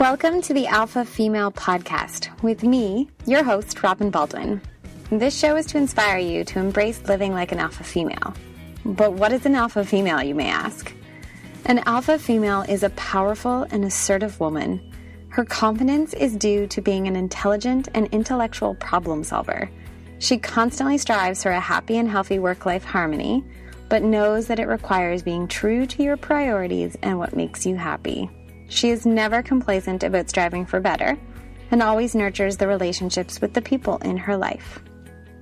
Welcome to the Alpha Female Podcast with me, your host, Robin Baldwin. This show is to inspire you to embrace living like an alpha female. But what is an alpha female, you may ask? An alpha female is a powerful and assertive woman. Her confidence is due to being an intelligent and intellectual problem solver. She constantly strives for a happy and healthy work life harmony, but knows that it requires being true to your priorities and what makes you happy. She is never complacent about striving for better and always nurtures the relationships with the people in her life.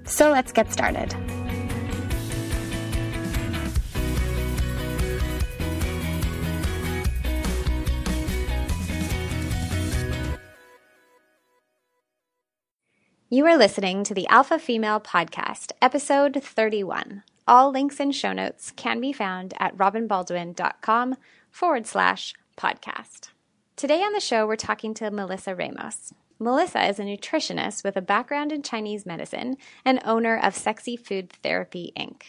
So let's get started. You are listening to the Alpha Female Podcast, episode 31. All links and show notes can be found at robinbaldwin.com forward slash podcast. Today on the show, we're talking to Melissa Ramos. Melissa is a nutritionist with a background in Chinese medicine and owner of Sexy Food Therapy Inc.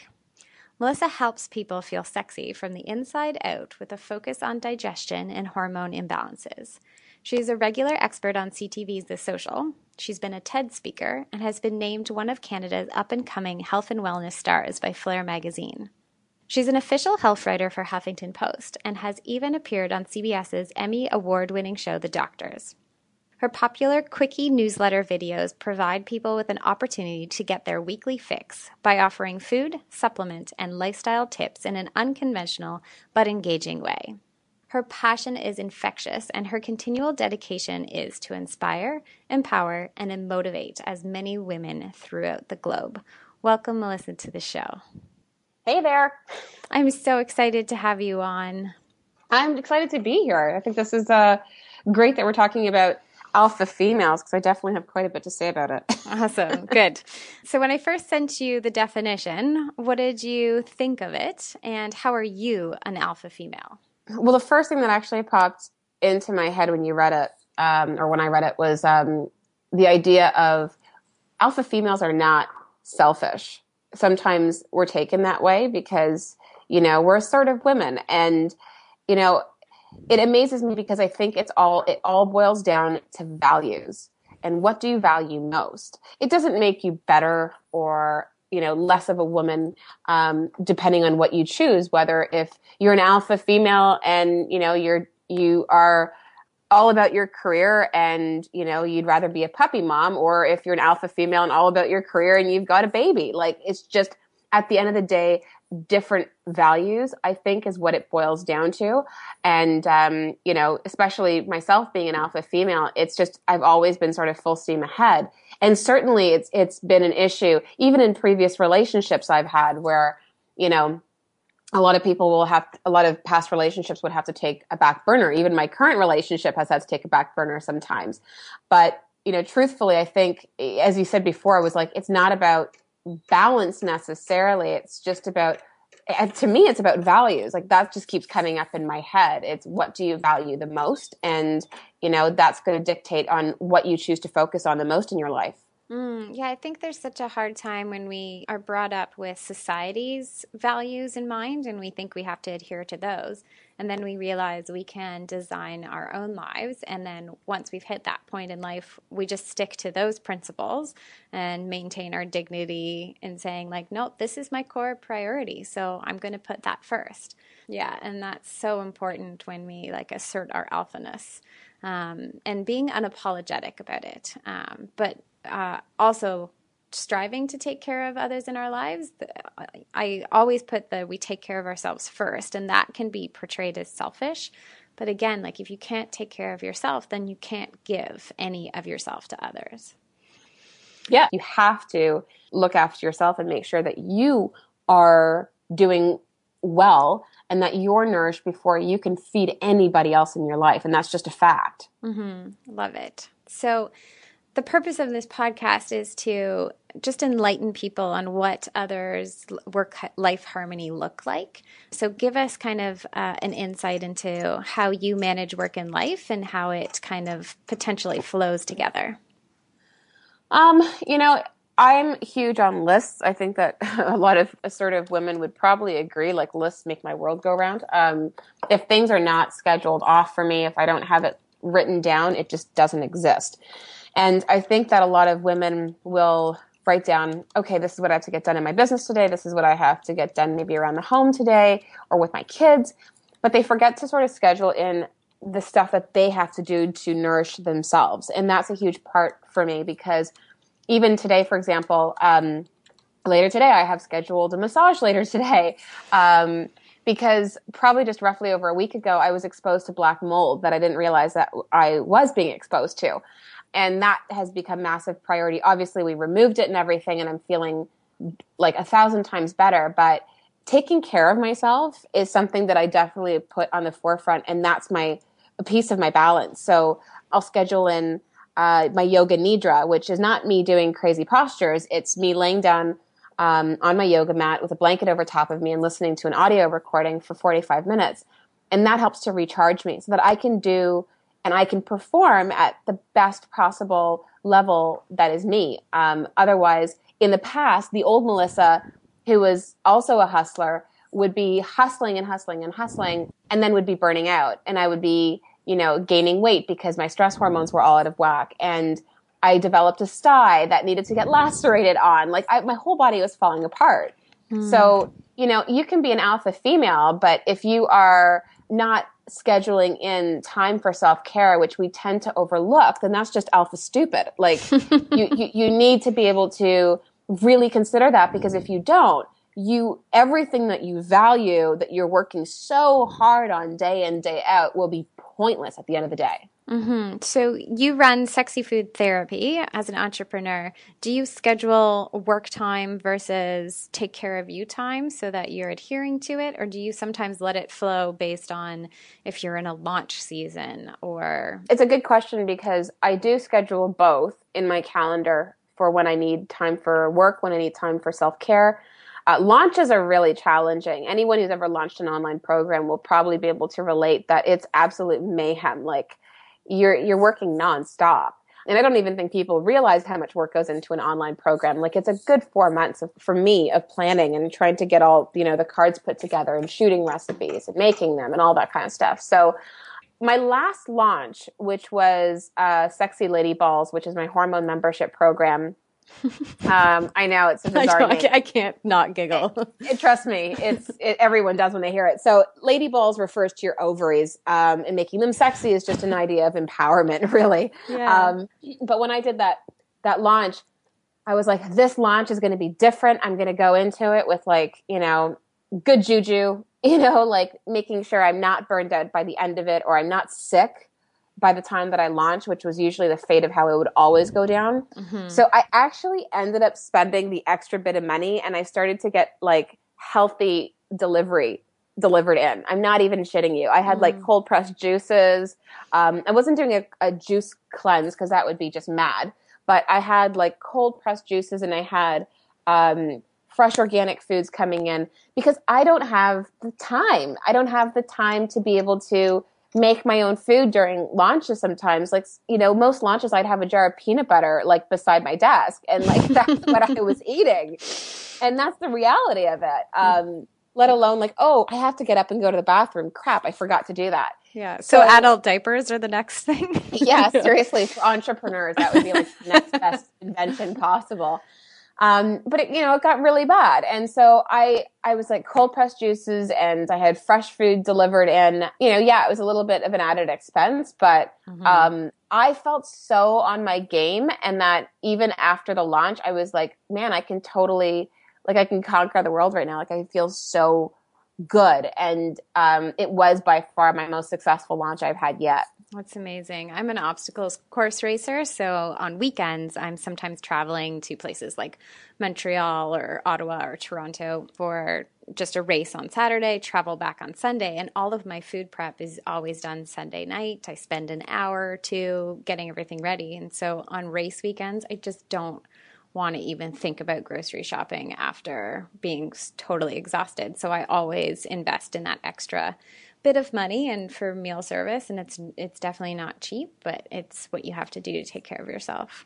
Melissa helps people feel sexy from the inside out with a focus on digestion and hormone imbalances. She is a regular expert on CTV's The Social. She's been a TED speaker and has been named one of Canada's up and coming health and wellness stars by Flare magazine. She's an official health writer for Huffington Post and has even appeared on CBS's Emmy award winning show The Doctors. Her popular Quickie newsletter videos provide people with an opportunity to get their weekly fix by offering food, supplement, and lifestyle tips in an unconventional but engaging way. Her passion is infectious, and her continual dedication is to inspire, empower, and motivate as many women throughout the globe. Welcome, Melissa, to the show. Hey there. I'm so excited to have you on. I'm excited to be here. I think this is uh, great that we're talking about alpha females because I definitely have quite a bit to say about it. awesome. Good. So, when I first sent you the definition, what did you think of it? And how are you an alpha female? Well, the first thing that actually popped into my head when you read it, um, or when I read it, was um, the idea of alpha females are not selfish. Sometimes we're taken that way because, you know, we're assertive women. And, you know, it amazes me because I think it's all it all boils down to values and what do you value most. It doesn't make you better or you know less of a woman um, depending on what you choose. Whether if you're an alpha female and you know you're you are all about your career and you know you'd rather be a puppy mom or if you're an alpha female and all about your career and you've got a baby. Like it's just at the end of the day different values i think is what it boils down to. And um, you know especially myself being an alpha female it's just i've always been sort of full steam ahead. And certainly it's it's been an issue even in previous relationships i've had where you know a lot of people will have a lot of past relationships would have to take a back burner even my current relationship has had to take a back burner sometimes but you know truthfully i think as you said before it was like it's not about balance necessarily. It's just about, to me, it's about values. Like that just keeps coming up in my head. It's what do you value the most? And, you know, that's going to dictate on what you choose to focus on the most in your life. Mm, yeah, I think there's such a hard time when we are brought up with society's values in mind and we think we have to adhere to those. And then we realize we can design our own lives. And then once we've hit that point in life, we just stick to those principles and maintain our dignity in saying, like, nope, this is my core priority. So I'm going to put that first. Yeah. And that's so important when we like assert our alphaness um, and being unapologetic about it. Um, but uh, also striving to take care of others in our lives, I always put the we take care of ourselves first, and that can be portrayed as selfish. But again, like if you can't take care of yourself, then you can't give any of yourself to others. Yeah, you have to look after yourself and make sure that you are doing well and that you're nourished before you can feed anybody else in your life. And that's just a fact. Mm-hmm. Love it. So, the purpose of this podcast is to just enlighten people on what others work life harmony look like. So give us kind of uh, an insight into how you manage work and life and how it kind of potentially flows together. Um you know i'm huge on lists. I think that a lot of assertive women would probably agree like lists make my world go round. Um, if things are not scheduled off for me if i don't have it written down, it just doesn't exist. And I think that a lot of women will write down, okay, this is what I have to get done in my business today. This is what I have to get done maybe around the home today or with my kids. But they forget to sort of schedule in the stuff that they have to do to nourish themselves. And that's a huge part for me because even today, for example, um, later today, I have scheduled a massage later today. Um, because probably just roughly over a week ago, I was exposed to black mold that I didn't realize that I was being exposed to. And that has become massive priority. Obviously, we removed it and everything, and I'm feeling like a thousand times better. But taking care of myself is something that I definitely put on the forefront, and that's my a piece of my balance. So I'll schedule in uh, my yoga nidra, which is not me doing crazy postures. It's me laying down um, on my yoga mat with a blanket over top of me and listening to an audio recording for 45 minutes. And that helps to recharge me so that I can do and I can perform at the best possible level that is me. Um, otherwise, in the past, the old Melissa, who was also a hustler, would be hustling and hustling and hustling and then would be burning out. And I would be, you know, gaining weight because my stress hormones were all out of whack. And I developed a sty that needed to get lacerated on. Like I, my whole body was falling apart. Mm. So, you know, you can be an alpha female, but if you are not scheduling in time for self care, which we tend to overlook, then that's just alpha stupid. Like you, you, you need to be able to really consider that because if you don't, you everything that you value that you're working so hard on day in day out will be pointless at the end of the day. Mm-hmm. So you run sexy food therapy as an entrepreneur. Do you schedule work time versus take care of you time so that you're adhering to it, or do you sometimes let it flow based on if you're in a launch season or? It's a good question because I do schedule both in my calendar for when I need time for work, when I need time for self care. Uh, launches are really challenging. Anyone who's ever launched an online program will probably be able to relate that it's absolute mayhem. Like you're you're working nonstop. And I don't even think people realize how much work goes into an online program. Like it's a good four months of, for me of planning and trying to get all, you know, the cards put together and shooting recipes and making them and all that kind of stuff. So my last launch, which was uh, Sexy Lady Balls, which is my hormone membership program, um, I know it's a bizarre I, I, can't not giggle. It, it, trust me, it's it, everyone does when they hear it. So, lady balls refers to your ovaries, um, and making them sexy is just an idea of empowerment, really. Yeah. Um, but when I did that that launch, I was like, this launch is going to be different. I'm going to go into it with like you know good juju, you know, like making sure I'm not burned out by the end of it, or I'm not sick by the time that I launched, which was usually the fate of how it would always go down. Mm-hmm. So I actually ended up spending the extra bit of money and I started to get like healthy delivery delivered in. I'm not even shitting you. I had mm. like cold pressed juices. Um, I wasn't doing a, a juice cleanse because that would be just mad. But I had like cold pressed juices and I had um, fresh organic foods coming in because I don't have the time. I don't have the time to be able to make my own food during launches sometimes. Like, you know, most launches I'd have a jar of peanut butter like beside my desk and like that's what I was eating. And that's the reality of it. Um, let alone like, oh, I have to get up and go to the bathroom. Crap, I forgot to do that. Yeah. So, so adult diapers are the next thing. yeah, seriously, for entrepreneurs, that would be like the next best invention possible. Um, but it, you know, it got really bad. And so I, I was like cold pressed juices and I had fresh food delivered in, you know, yeah, it was a little bit of an added expense, but, mm-hmm. um, I felt so on my game and that even after the launch, I was like, man, I can totally, like, I can conquer the world right now. Like, I feel so good. And, um, it was by far my most successful launch I've had yet. That's amazing. I'm an obstacles course racer. So on weekends, I'm sometimes traveling to places like Montreal or Ottawa or Toronto for just a race on Saturday, travel back on Sunday. And all of my food prep is always done Sunday night. I spend an hour or two getting everything ready. And so on race weekends, I just don't want to even think about grocery shopping after being totally exhausted. So I always invest in that extra bit of money and for meal service and it's it's definitely not cheap but it's what you have to do to take care of yourself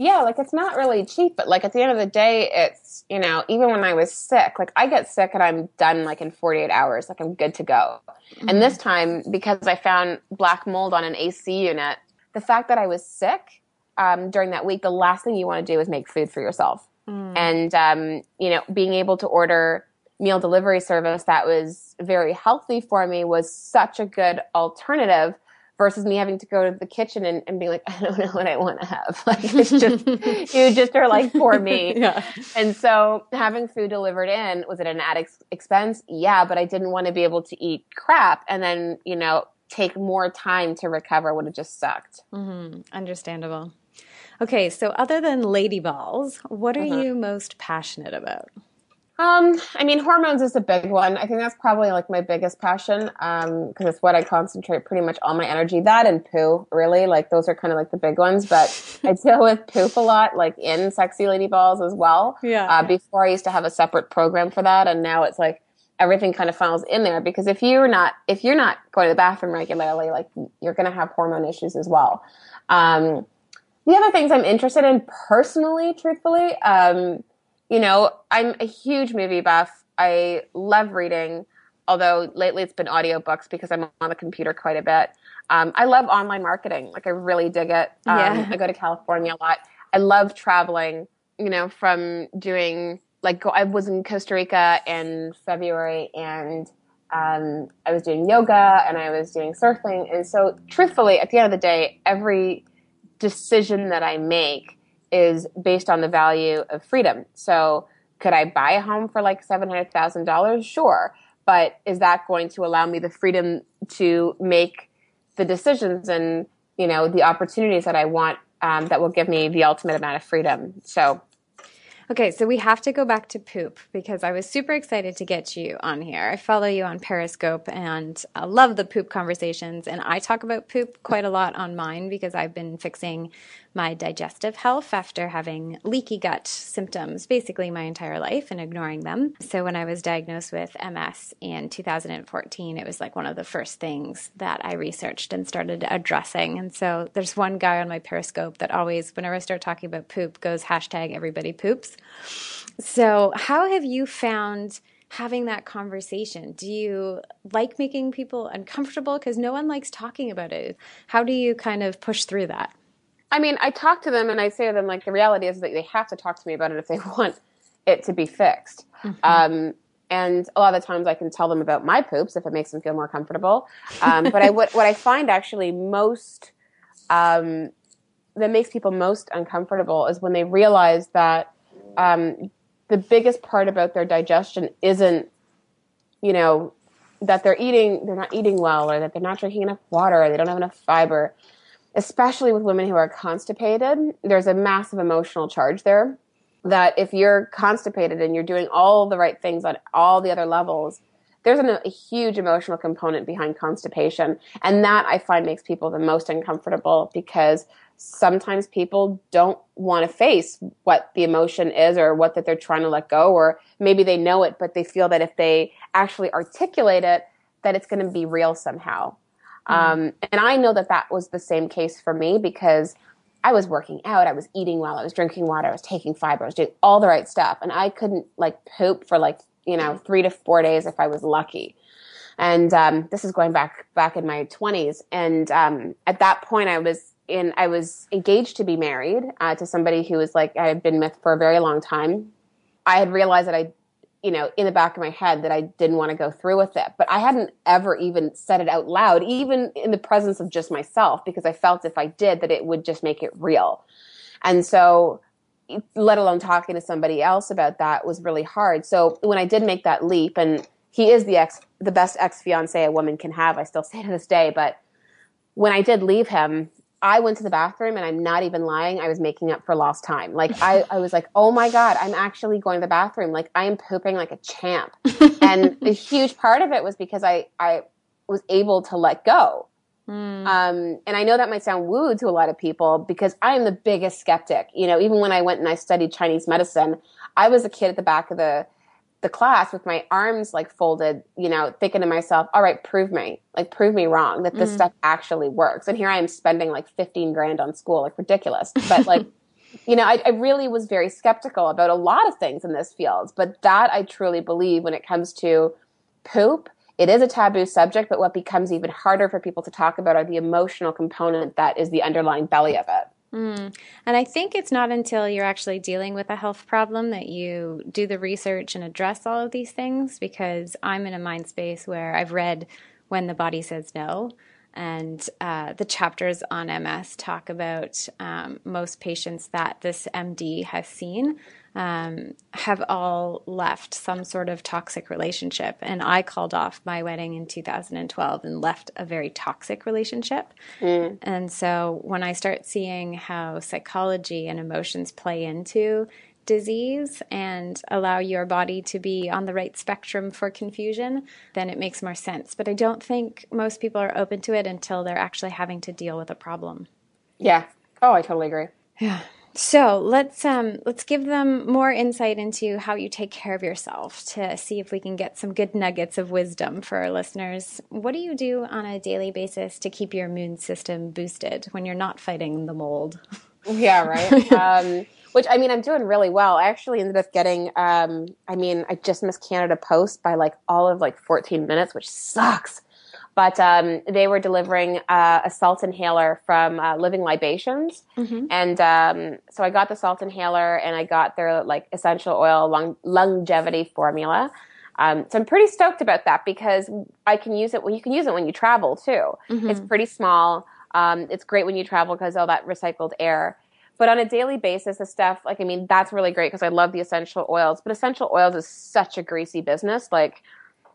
Yeah, like it's not really cheap, but like at the end of the day, it's, you know, even when I was sick, like I get sick and I'm done like in 48 hours, like I'm good to go. Mm-hmm. And this time, because I found black mold on an AC unit, the fact that I was sick um, during that week, the last thing you want to do is make food for yourself. Mm. And, um, you know, being able to order meal delivery service that was very healthy for me was such a good alternative versus me having to go to the kitchen and, and be like, I don't know what I want to have. Like it's just you just are like for me. yeah. And so having food delivered in was it an added expense? Yeah, but I didn't want to be able to eat crap and then you know take more time to recover would have just sucked. Mm-hmm. Understandable. Okay, so other than lady balls, what are uh-huh. you most passionate about? Um, I mean, hormones is a big one. I think that's probably like my biggest passion because um, it's what I concentrate pretty much all my energy. That and poo, really. Like those are kind of like the big ones. But I deal with poop a lot, like in Sexy Lady Balls as well. Yeah. Uh, before I used to have a separate program for that, and now it's like everything kind of funnels in there because if you're not if you're not going to the bathroom regularly, like you're going to have hormone issues as well. Um, the other things I'm interested in personally, truthfully. Um, you know, I'm a huge movie buff. I love reading, although lately it's been audiobooks because I'm on the computer quite a bit. Um, I love online marketing. Like I really dig it. Um, yeah. I go to California a lot. I love traveling, you know, from doing like go, I was in Costa Rica in February and um, I was doing yoga and I was doing surfing. And so truthfully, at the end of the day, every decision that I make is based on the value of freedom. So could I buy a home for like $700,000? Sure. But is that going to allow me the freedom to make the decisions and, you know, the opportunities that I want um, that will give me the ultimate amount of freedom? So Okay, so we have to go back to poop because I was super excited to get you on here. I follow you on Periscope and I love the poop conversations. And I talk about poop quite a lot on mine because I've been fixing my digestive health after having leaky gut symptoms basically my entire life and ignoring them. So when I was diagnosed with MS in 2014, it was like one of the first things that I researched and started addressing. And so there's one guy on my Periscope that always, whenever I start talking about poop, goes hashtag everybody poops. So how have you found having that conversation? Do you like making people uncomfortable? Because no one likes talking about it. How do you kind of push through that? I mean, I talk to them and I say to them, like, the reality is that they have to talk to me about it if they want it to be fixed. Mm-hmm. Um, and a lot of the times I can tell them about my poops if it makes them feel more comfortable. Um, but I, what, what I find actually most, um, that makes people most uncomfortable is when they realize that um, the biggest part about their digestion isn't, you know, that they're eating, they're not eating well, or that they're not drinking enough water, or they don't have enough fiber especially with women who are constipated, there's a massive emotional charge there. That if you're constipated and you're doing all the right things on all the other levels, there's an, a huge emotional component behind constipation. And that I find makes people the most uncomfortable because sometimes people don't want to face what the emotion is or what that they're trying to let go, or maybe they know it, but they feel that if they actually articulate it, that it's going to be real somehow. Um, and I know that that was the same case for me because I was working out, I was eating well, I was drinking water, I was taking fiber, I was doing all the right stuff, and I couldn't like poop for like you know three to four days if I was lucky. And um, this is going back back in my twenties, and um, at that point, I was in I was engaged to be married uh, to somebody who was like I had been with for a very long time. I had realized that I you know, in the back of my head that I didn't want to go through with it. But I hadn't ever even said it out loud, even in the presence of just myself, because I felt if I did that it would just make it real. And so, let alone talking to somebody else about that was really hard. So when I did make that leap, and he is the ex, the best ex fiance a woman can have, I still say to this day, but when I did leave him, I went to the bathroom and I'm not even lying. I was making up for lost time. Like I, I was like, oh my God, I'm actually going to the bathroom. Like I am pooping like a champ. and a huge part of it was because I, I was able to let go. Mm. Um, and I know that might sound woo to a lot of people because I am the biggest skeptic. You know, even when I went and I studied Chinese medicine, I was a kid at the back of the the class with my arms like folded, you know, thinking to myself, all right, prove me, like prove me wrong that this mm. stuff actually works. And here I am spending like 15 grand on school, like ridiculous. But like, you know, I, I, really was very skeptical about a lot of things in this field, but that I truly believe when it comes to poop, it is a taboo subject, but what becomes even harder for people to talk about are the emotional component that is the underlying belly of it. Mm. And I think it's not until you're actually dealing with a health problem that you do the research and address all of these things because I'm in a mind space where I've read When the Body Says No. And uh, the chapters on MS talk about um, most patients that this MD has seen um, have all left some sort of toxic relationship. And I called off my wedding in 2012 and left a very toxic relationship. Mm. And so when I start seeing how psychology and emotions play into disease and allow your body to be on the right spectrum for confusion, then it makes more sense. But I don't think most people are open to it until they're actually having to deal with a problem. Yeah. Oh, I totally agree. Yeah. So let's um, let's give them more insight into how you take care of yourself to see if we can get some good nuggets of wisdom for our listeners. What do you do on a daily basis to keep your immune system boosted when you're not fighting the mold? Yeah, right. um, which I mean, I'm doing really well. I actually ended up getting. Um, I mean, I just missed Canada Post by like all of like 14 minutes, which sucks. But um, they were delivering uh, a salt inhaler from uh, Living Libations, mm-hmm. and um, so I got the salt inhaler and I got their like essential oil long- longevity formula. Um, so I'm pretty stoked about that because I can use it when you can use it when you travel too. Mm-hmm. It's pretty small. Um, it's great when you travel because all that recycled air. But on a daily basis, the stuff like I mean that's really great because I love the essential oils. But essential oils is such a greasy business. Like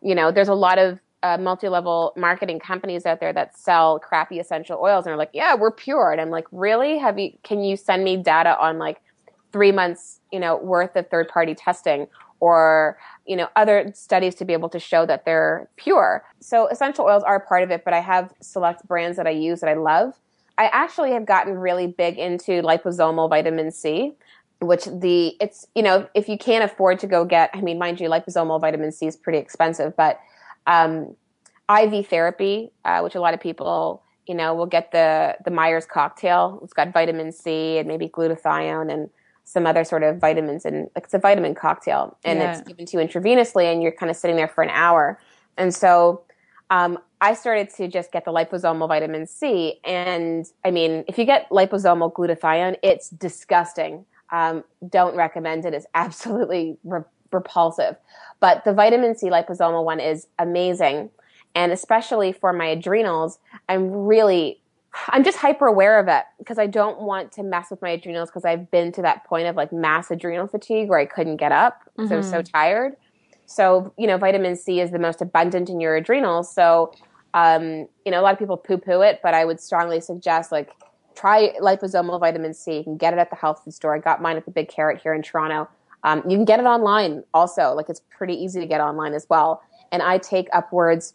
you know, there's a lot of uh, multi-level marketing companies out there that sell crappy essential oils and are like, yeah, we're pure. And I'm like, really? Have you, can you send me data on like three months, you know, worth of third party testing or, you know, other studies to be able to show that they're pure. So essential oils are part of it, but I have select brands that I use that I love. I actually have gotten really big into liposomal vitamin C which the it's you know if you can't afford to go get i mean mind you liposomal vitamin c is pretty expensive but um, IV therapy, uh, which a lot of people, you know, will get the the Myers cocktail. It's got vitamin C and maybe glutathione and some other sort of vitamins, and like it's a vitamin cocktail, and yeah. it's given to you intravenously, and you're kind of sitting there for an hour. And so, um, I started to just get the liposomal vitamin C, and I mean, if you get liposomal glutathione, it's disgusting. Um, don't recommend it. It's absolutely re- repulsive. But the vitamin C liposomal one is amazing. And especially for my adrenals, I'm really, I'm just hyper aware of it because I don't want to mess with my adrenals because I've been to that point of like mass adrenal fatigue where I couldn't get up because mm-hmm. I was so mm-hmm. tired. So, you know, vitamin C is the most abundant in your adrenals. So, um, you know, a lot of people poo poo it, but I would strongly suggest like try liposomal vitamin C. You can get it at the health food store. I got mine at the Big Carrot here in Toronto. Um, you can get it online also. Like it's pretty easy to get online as well. And I take upwards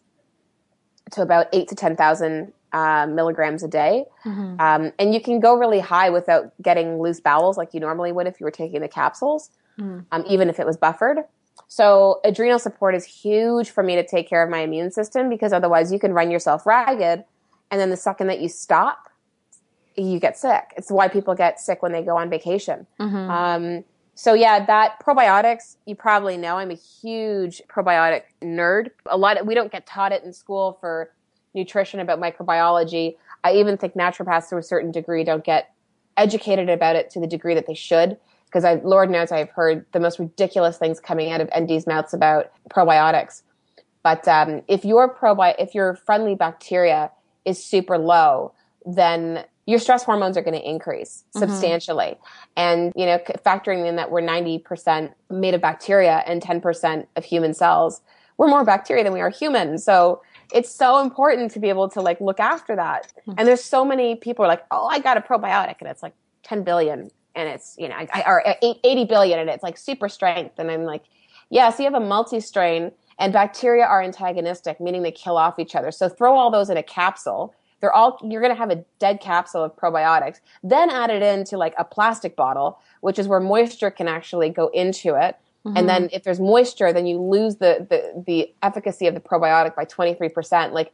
to about eight to 10,000 uh, milligrams a day. Mm-hmm. Um, and you can go really high without getting loose bowels like you normally would if you were taking the capsules, mm. um, even if it was buffered. So adrenal support is huge for me to take care of my immune system because otherwise you can run yourself ragged. And then the second that you stop, you get sick. It's why people get sick when they go on vacation. Mm-hmm. Um, so yeah, that probiotics, you probably know I'm a huge probiotic nerd. A lot of, we don't get taught it in school for nutrition about microbiology. I even think naturopaths to a certain degree don't get educated about it to the degree that they should. Because I, Lord knows I've heard the most ridiculous things coming out of ND's mouths about probiotics. But um, if your probi- if your friendly bacteria is super low, then your stress hormones are going to increase mm-hmm. substantially. And, you know, factoring in that we're 90% made of bacteria and 10% of human cells, we're more bacteria than we are human. So it's so important to be able to like look after that. Mm-hmm. And there's so many people are like, oh, I got a probiotic and it's like 10 billion and it's, you know, I, or 80 billion and it's like super strength. And I'm like, yeah, so you have a multi-strain and bacteria are antagonistic, meaning they kill off each other. So throw all those in a capsule they're all you're going to have a dead capsule of probiotics. Then add it into like a plastic bottle, which is where moisture can actually go into it. Mm-hmm. And then if there's moisture, then you lose the the, the efficacy of the probiotic by 23%. Like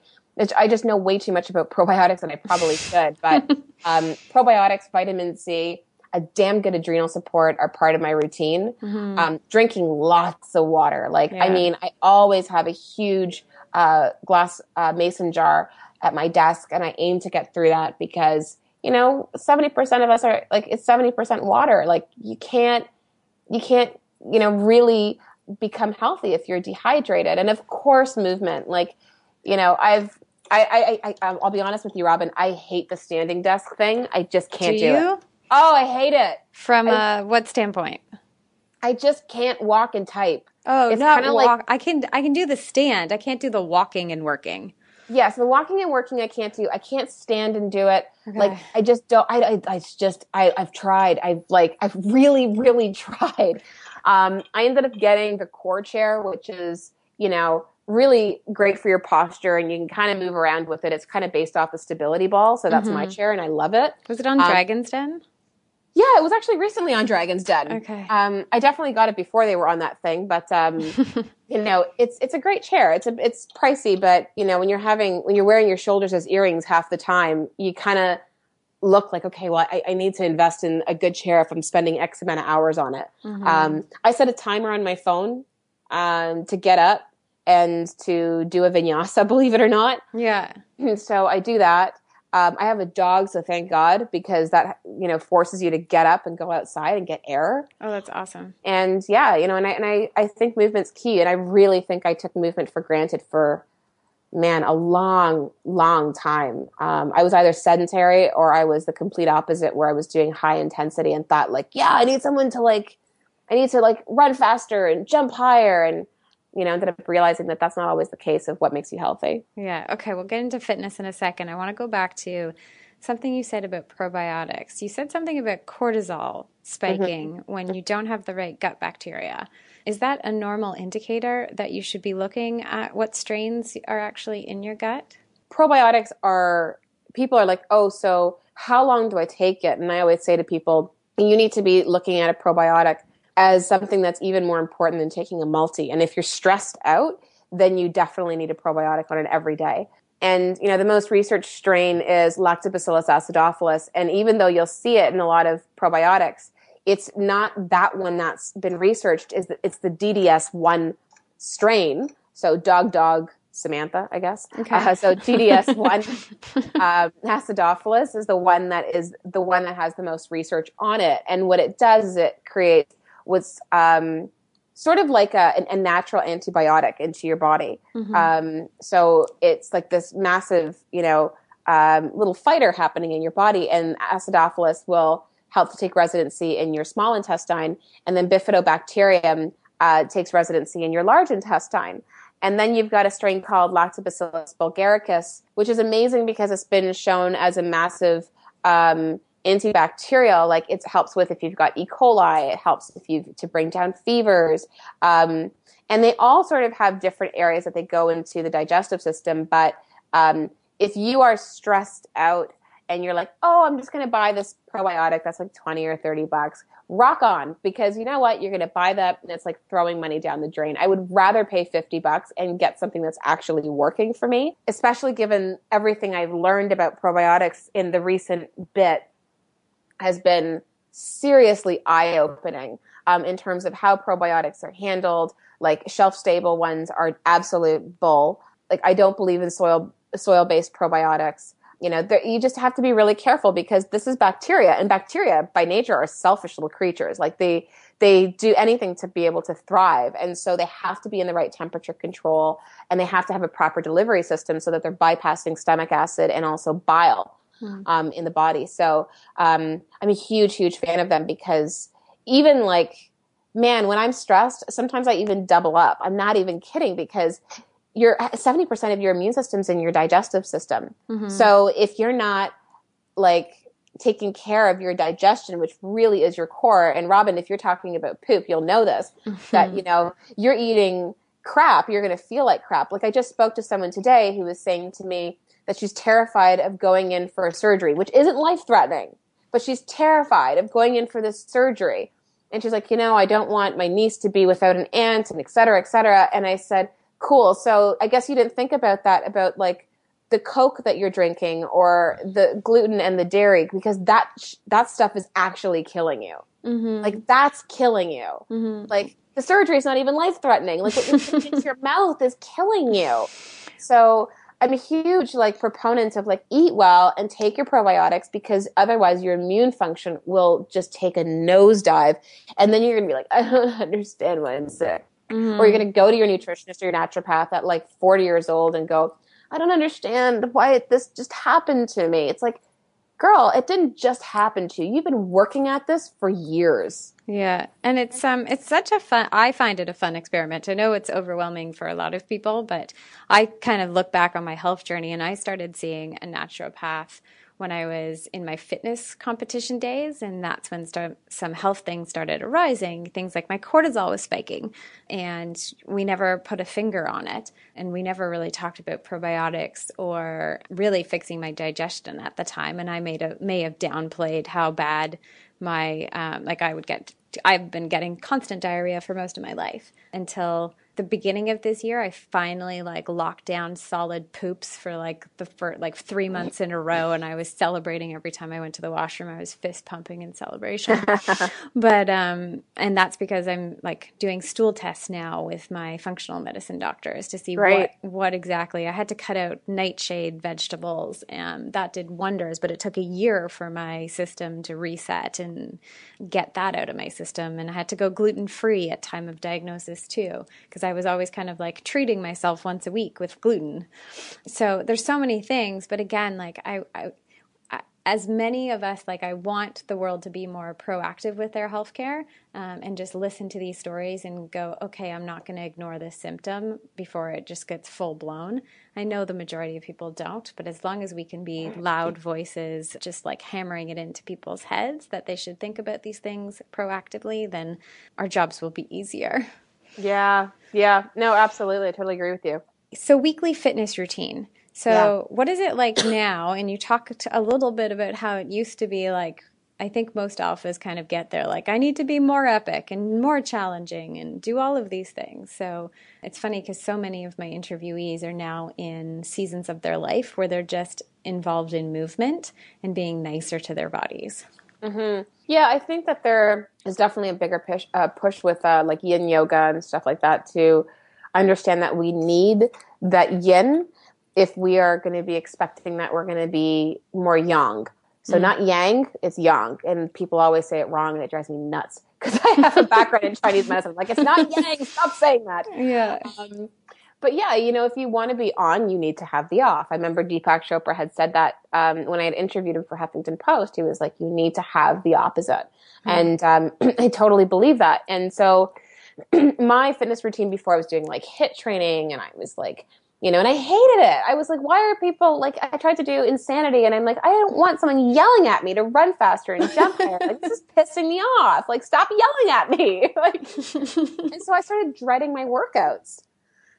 I just know way too much about probiotics and I probably should, but um, probiotics, vitamin C. a damn good adrenal support are part of my routine. Mm-hmm. Um, drinking lots of water. Like, yeah. I mean, I always have a huge uh, glass uh, mason jar at my desk, and I aim to get through that because you know, 70% of us are like, it's 70% water. Like, you can't, you can't, you know, really become healthy if you're dehydrated. And of course, movement. Like, you know, I've, I, I, I, I'll be honest with you, Robin. I hate the standing desk thing. I just can't do, do it. Oh, I hate it. From I, uh, what standpoint? I just can't walk and type. Oh, it's not walk. Like, I can I can do the stand. I can't do the walking and working. Yes, the walking and working I can't do. I can't stand and do it. Okay. Like I just don't. I, I, I just I I've tried. I've like I've really really tried. Um, I ended up getting the core chair, which is you know really great for your posture and you can kind of move around with it. It's kind of based off the stability ball. So that's mm-hmm. my chair and I love it. Was it on um, Dragon's Den? Yeah, it was actually recently on Dragon's Den. Okay. Um, I definitely got it before they were on that thing, but um, you know, it's it's a great chair. It's a it's pricey, but you know, when you're having when you're wearing your shoulders as earrings half the time, you kind of look like okay, well, I, I, need to invest in a good chair if I'm spending X amount of hours on it. Mm-hmm. Um, I set a timer on my phone um, to get up and to do a vinyasa, believe it or not. Yeah. And so I do that. Um, I have a dog, so thank God, because that you know forces you to get up and go outside and get air. Oh, that's awesome. And yeah, you know, and I and I, I think movement's key, and I really think I took movement for granted for man a long, long time. Um, I was either sedentary or I was the complete opposite, where I was doing high intensity and thought like, yeah, I need someone to like, I need to like run faster and jump higher and you know, ended up realizing that that's not always the case of what makes you healthy. Yeah. Okay. We'll get into fitness in a second. I want to go back to something you said about probiotics. You said something about cortisol spiking mm-hmm. when you don't have the right gut bacteria. Is that a normal indicator that you should be looking at what strains are actually in your gut? Probiotics are, people are like, oh, so how long do I take it? And I always say to people, you need to be looking at a probiotic as something that's even more important than taking a multi. And if you're stressed out, then you definitely need a probiotic on it every day. And you know, the most researched strain is Lactobacillus acidophilus, and even though you'll see it in a lot of probiotics, it's not that one that's been researched. Is it's the DDS one strain. So dog dog Samantha, I guess. Okay. Uh, so DDS one um, acidophilus is the one that is the one that has the most research on it. And what it does is it creates was um, sort of like a, a, natural antibiotic into your body. Mm-hmm. Um, so it's like this massive, you know, um, little fighter happening in your body, and acidophilus will help to take residency in your small intestine, and then bifidobacterium uh, takes residency in your large intestine. And then you've got a strain called Lactobacillus bulgaricus, which is amazing because it's been shown as a massive um, antibacterial, like it helps with if you've got E. coli, it helps if you to bring down fevers. Um, and they all sort of have different areas that they go into the digestive system. But um, if you are stressed out and you're like, oh, I'm just going to buy this probiotic that's like 20 or 30 bucks, rock on because you know what? You're going to buy that and it's like throwing money down the drain. I would rather pay 50 bucks and get something that's actually working for me, especially given everything I've learned about probiotics in the recent bit has been seriously eye opening um, in terms of how probiotics are handled. Like shelf stable ones are absolute bull. Like I don't believe in soil soil based probiotics. You know, you just have to be really careful because this is bacteria, and bacteria by nature are selfish little creatures. Like they they do anything to be able to thrive, and so they have to be in the right temperature control, and they have to have a proper delivery system so that they're bypassing stomach acid and also bile mm. um, in the body. So um, I'm a huge, huge fan of them because even like, man, when I'm stressed, sometimes I even double up. I'm not even kidding because you're 70% of your immune system's in your digestive system. Mm-hmm. So if you're not like taking care of your digestion, which really is your core, and Robin, if you're talking about poop, you'll know this, mm-hmm. that, you know, you're eating crap, you're going to feel like crap. Like I just spoke to someone today who was saying to me, that she's terrified of going in for a surgery, which isn't life threatening, but she's terrified of going in for this surgery. And she's like, you know, I don't want my niece to be without an aunt and et cetera, et cetera. And I said, cool. So I guess you didn't think about that, about like the coke that you're drinking or the gluten and the dairy because that that stuff is actually killing you mm-hmm. like that's killing you mm-hmm. like the surgery is not even life threatening like what you're putting into your mouth is killing you so i'm a huge like proponent of like eat well and take your probiotics because otherwise your immune function will just take a nosedive and then you're gonna be like i don't understand why i'm sick mm-hmm. or you're gonna go to your nutritionist or your naturopath at like 40 years old and go I don't understand why this just happened to me. It's like, girl, it didn't just happen to you. You've been working at this for years. Yeah. And it's um it's such a fun I find it a fun experiment. I know it's overwhelming for a lot of people, but I kind of look back on my health journey and I started seeing a naturopath when I was in my fitness competition days, and that's when start, some health things started arising. Things like my cortisol was spiking, and we never put a finger on it, and we never really talked about probiotics or really fixing my digestion at the time. And I made a may have downplayed how bad my um, like I would get. I've been getting constant diarrhea for most of my life until the beginning of this year, I finally like locked down solid poops for like the for like three months in a row, and I was celebrating every time I went to the washroom. I was fist pumping in celebration. but um, and that's because I'm like doing stool tests now with my functional medicine doctors to see right. what what exactly. I had to cut out nightshade vegetables, and that did wonders. But it took a year for my system to reset and get that out of my system, and I had to go gluten free at time of diagnosis too because I was always kind of like treating myself once a week with gluten. So there's so many things, but again, like I, I as many of us like i want the world to be more proactive with their healthcare um, and just listen to these stories and go okay i'm not going to ignore this symptom before it just gets full blown i know the majority of people don't but as long as we can be loud voices just like hammering it into people's heads that they should think about these things proactively then our jobs will be easier yeah, yeah. No, absolutely. I totally agree with you. So, weekly fitness routine. So, yeah. what is it like now? And you talked a little bit about how it used to be like, I think most alphas kind of get there, like, I need to be more epic and more challenging and do all of these things. So, it's funny because so many of my interviewees are now in seasons of their life where they're just involved in movement and being nicer to their bodies. Mm-hmm. Yeah, I think that there is definitely a bigger push, uh, push with uh, like yin yoga and stuff like that to understand that we need that yin if we are going to be expecting that we're going to be more yang. So mm not yang, it's yang. And people always say it wrong and it drives me nuts because I have a background in Chinese medicine. I'm like, it's not yang, stop saying that. Yeah. Um, but yeah, you know, if you want to be on, you need to have the off. I remember Deepak Chopra had said that um, when I had interviewed him for Huffington Post. He was like, "You need to have the opposite," mm-hmm. and um, I totally believe that. And so, my fitness routine before I was doing like HIIT training, and I was like, you know, and I hated it. I was like, why are people like? I tried to do insanity, and I'm like, I don't want someone yelling at me to run faster and jump higher. like this is pissing me off. Like, stop yelling at me. like, and so I started dreading my workouts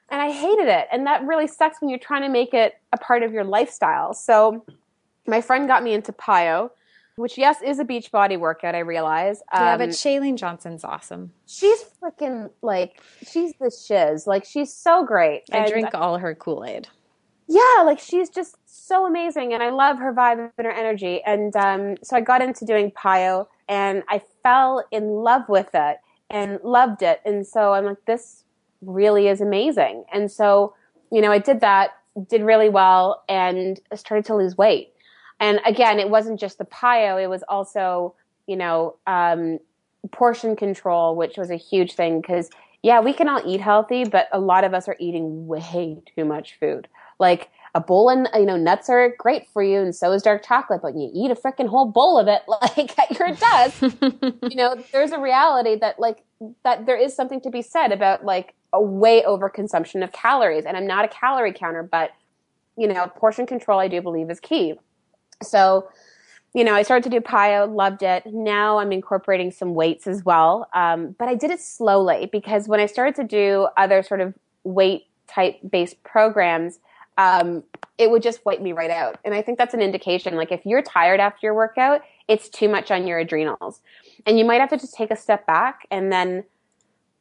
and I hated it. And that really sucks when you're trying to make it a part of your lifestyle. So my friend got me into PiYo, which yes is a beach body workout. I realize. Um, yeah, but um, Chalene Johnson's awesome. She's freaking like she's the shiz. Like she's so great. I and drink all her Kool Aid. Yeah, like she's just so amazing, and I love her vibe and her energy. And um, so I got into doing PiYo, and I fell in love with it and loved it. And so I'm like, this really is amazing. And so, you know, I did that, did really well, and started to lose weight. And again, it wasn't just the PiYo, it was also, you know, um, portion control, which was a huge thing because, yeah, we can all eat healthy, but a lot of us are eating way too much food. Like, a bowl and you know nuts are great for you and so is dark chocolate but you eat a freaking whole bowl of it like at your desk you know there's a reality that like that there is something to be said about like a way over consumption of calories. And I'm not a calorie counter, but you know, portion control I do believe is key. So, you know, I started to do PiYo, loved it. Now I'm incorporating some weights as well. Um, but I did it slowly because when I started to do other sort of weight type based programs, um, it would just wipe me right out. And I think that's an indication. Like if you're tired after your workout, it's too much on your adrenals. And you might have to just take a step back and then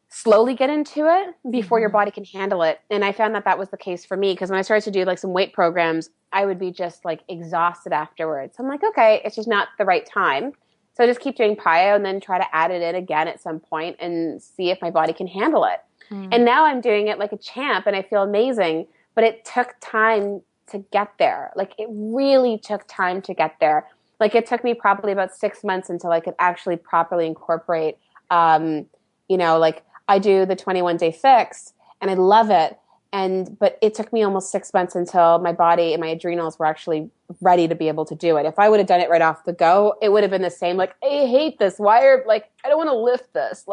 slowly get into it before mm-hmm. your body can handle it. And I found that that was the case for me because when I started to do like some weight programs, I would be just like exhausted afterwards. I'm like, okay, it's just not the right time. So I just keep doing PiYo and then try to add it in again at some point and see if my body can handle it. Mm. And now I'm doing it like a champ and I feel amazing, but it took time to get there. Like it really took time to get there. Like it took me probably about six months until I could actually properly incorporate, um, you know, like I do the 21 day fix and I love it. And, but it took me almost six months until my body and my adrenals were actually ready to be able to do it. If I would have done it right off the go, it would have been the same. Like, I hate this. Why are, like, I don't want to lift this.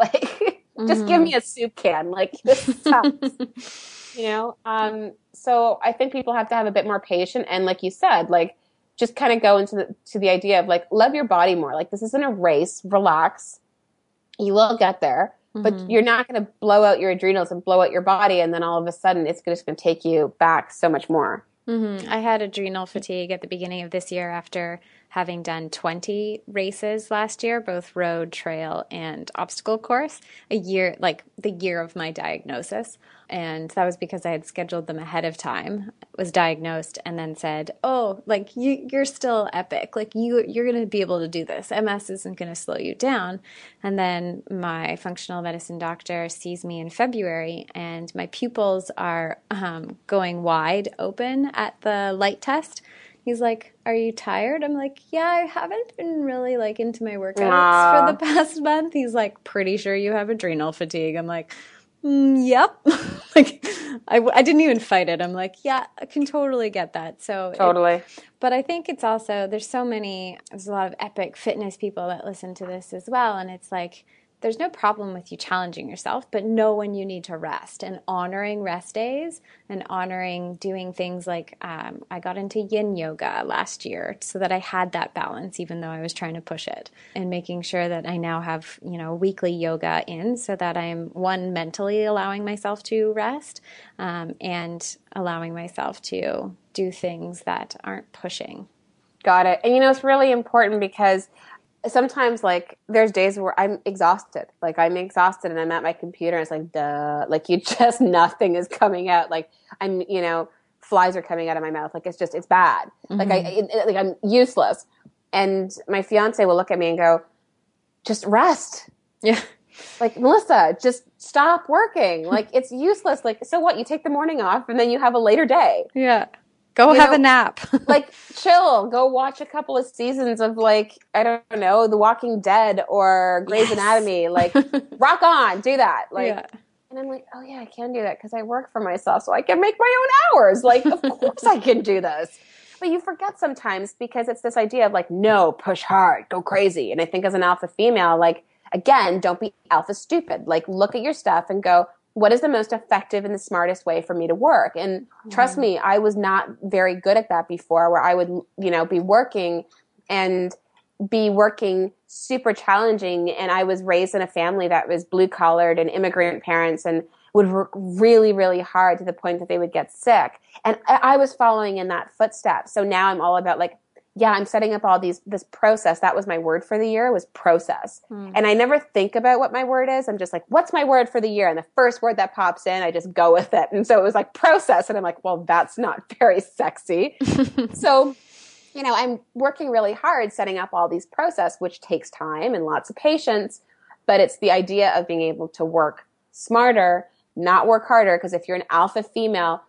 Like, just give mm-hmm. me a soup can. Like, this sucks. you know? Um, so I think people have to have a bit more patience. And like you said, like, just kind of go into the, to the idea of like, love your body more. Like, this isn't a race. Relax. You will get there Mm-hmm. But you're not going to blow out your adrenals and blow out your body, and then all of a sudden it's just going to take you back so much more. Mm-hmm. I had adrenal fatigue at the beginning of this year after having done 20 races last year, both road, trail, and obstacle course, a year, like the year of my diagnosis. And that was because I had scheduled them ahead of time, was diagnosed, and then said, Oh, like you, you're still epic. Like you, you're going to be able to do this. MS isn't going to slow you down. And then my functional medicine doctor sees me in February, and my pupils are um, going wide open at the light test he's like, "Are you tired?" I'm like, "Yeah, I haven't been really like into my workouts Aww. for the past month." He's like, "Pretty sure you have adrenal fatigue." I'm like, mm, "Yep." like, I, I didn't even fight it. I'm like, "Yeah, I can totally get that." So totally. It, but I think it's also there's so many there's a lot of epic fitness people that listen to this as well, and it's like there's no problem with you challenging yourself, but know when you need to rest and honoring rest days and honoring doing things like um, I got into yin yoga last year so that I had that balance, even though I was trying to push it, and making sure that I now have, you know, weekly yoga in so that I'm one, mentally allowing myself to rest um, and allowing myself to do things that aren't pushing. Got it. And you know, it's really important because sometimes like there's days where I'm exhausted. Like I'm exhausted and I'm at my computer and it's like duh. Like you just nothing is coming out. Like I'm you know flies are coming out of my mouth. Like it's just it's bad. Mm-hmm. Like I it, it, like I'm useless. And my fiance will look at me and go, just rest. Yeah. Like Melissa, just stop working. Like it's useless. Like so what? You take the morning off and then you have a later day. Yeah. Go you have know, a nap. like chill. Go watch a couple of seasons of like I don't know, The Walking Dead or Grey's yes. Anatomy. Like rock on, do that. Like yeah. and I'm like, "Oh yeah, I can do that because I work for myself so I can make my own hours." Like, of course I can do this. But you forget sometimes because it's this idea of like, "No, push hard, go crazy." And I think as an alpha female, like again, don't be alpha stupid. Like look at your stuff and go, what is the most effective and the smartest way for me to work? And trust me i was not very good at that before where i would you know be working and be working super challenging. And i was raised in a family that was blue collared and immigrant parents and would work really really hard to the point that they would get sick. And i was following in that footstep so now i'm all about like yeah, I'm setting up all these this process. That was my word for the year was process. Mm. And I never think about what my word is. I'm just like, what's my word for the year? And the first word that pops in, I just go with it. And so it was like process. And I'm like, well, that's not very sexy. so, you know, I'm working really hard setting up all these process, which takes time and lots of patience. But it's the idea of being able to work smarter, not work harder. Because if you're an alpha female,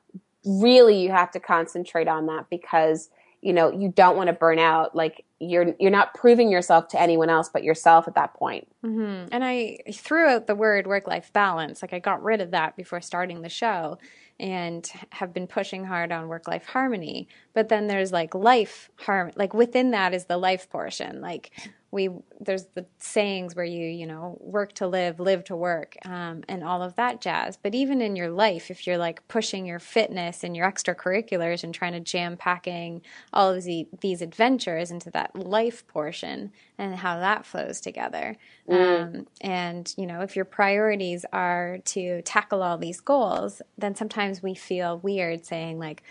really you have to concentrate on that because you know you don't want to burn out like you're you're not proving yourself to anyone else but yourself at that point mm-hmm. and i threw out the word work life balance like i got rid of that before starting the show and have been pushing hard on work life harmony but then there's like life harm like within that is the life portion like we there's the sayings where you you know work to live live to work um, and all of that jazz but even in your life if you're like pushing your fitness and your extracurriculars and trying to jam packing all of the, these adventures into that life portion and how that flows together mm. um, and you know if your priorities are to tackle all these goals then sometimes we feel weird saying like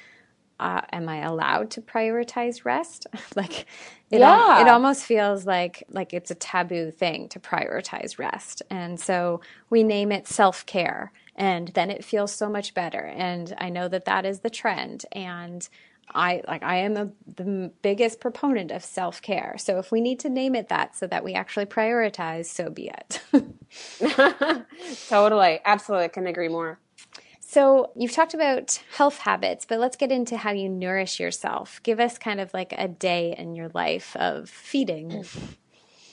uh, am I allowed to prioritize rest? like, it, Yeah. al- it almost feels like like it's a taboo thing to prioritize rest, and so we name it self care, and then it feels so much better. And I know that that is the trend, and I like I am a, the biggest proponent of self care. So if we need to name it that so that we actually prioritize, so be it. totally. Absolutely. I couldn't agree more. So, you've talked about health habits, but let's get into how you nourish yourself. Give us kind of like a day in your life of feeding.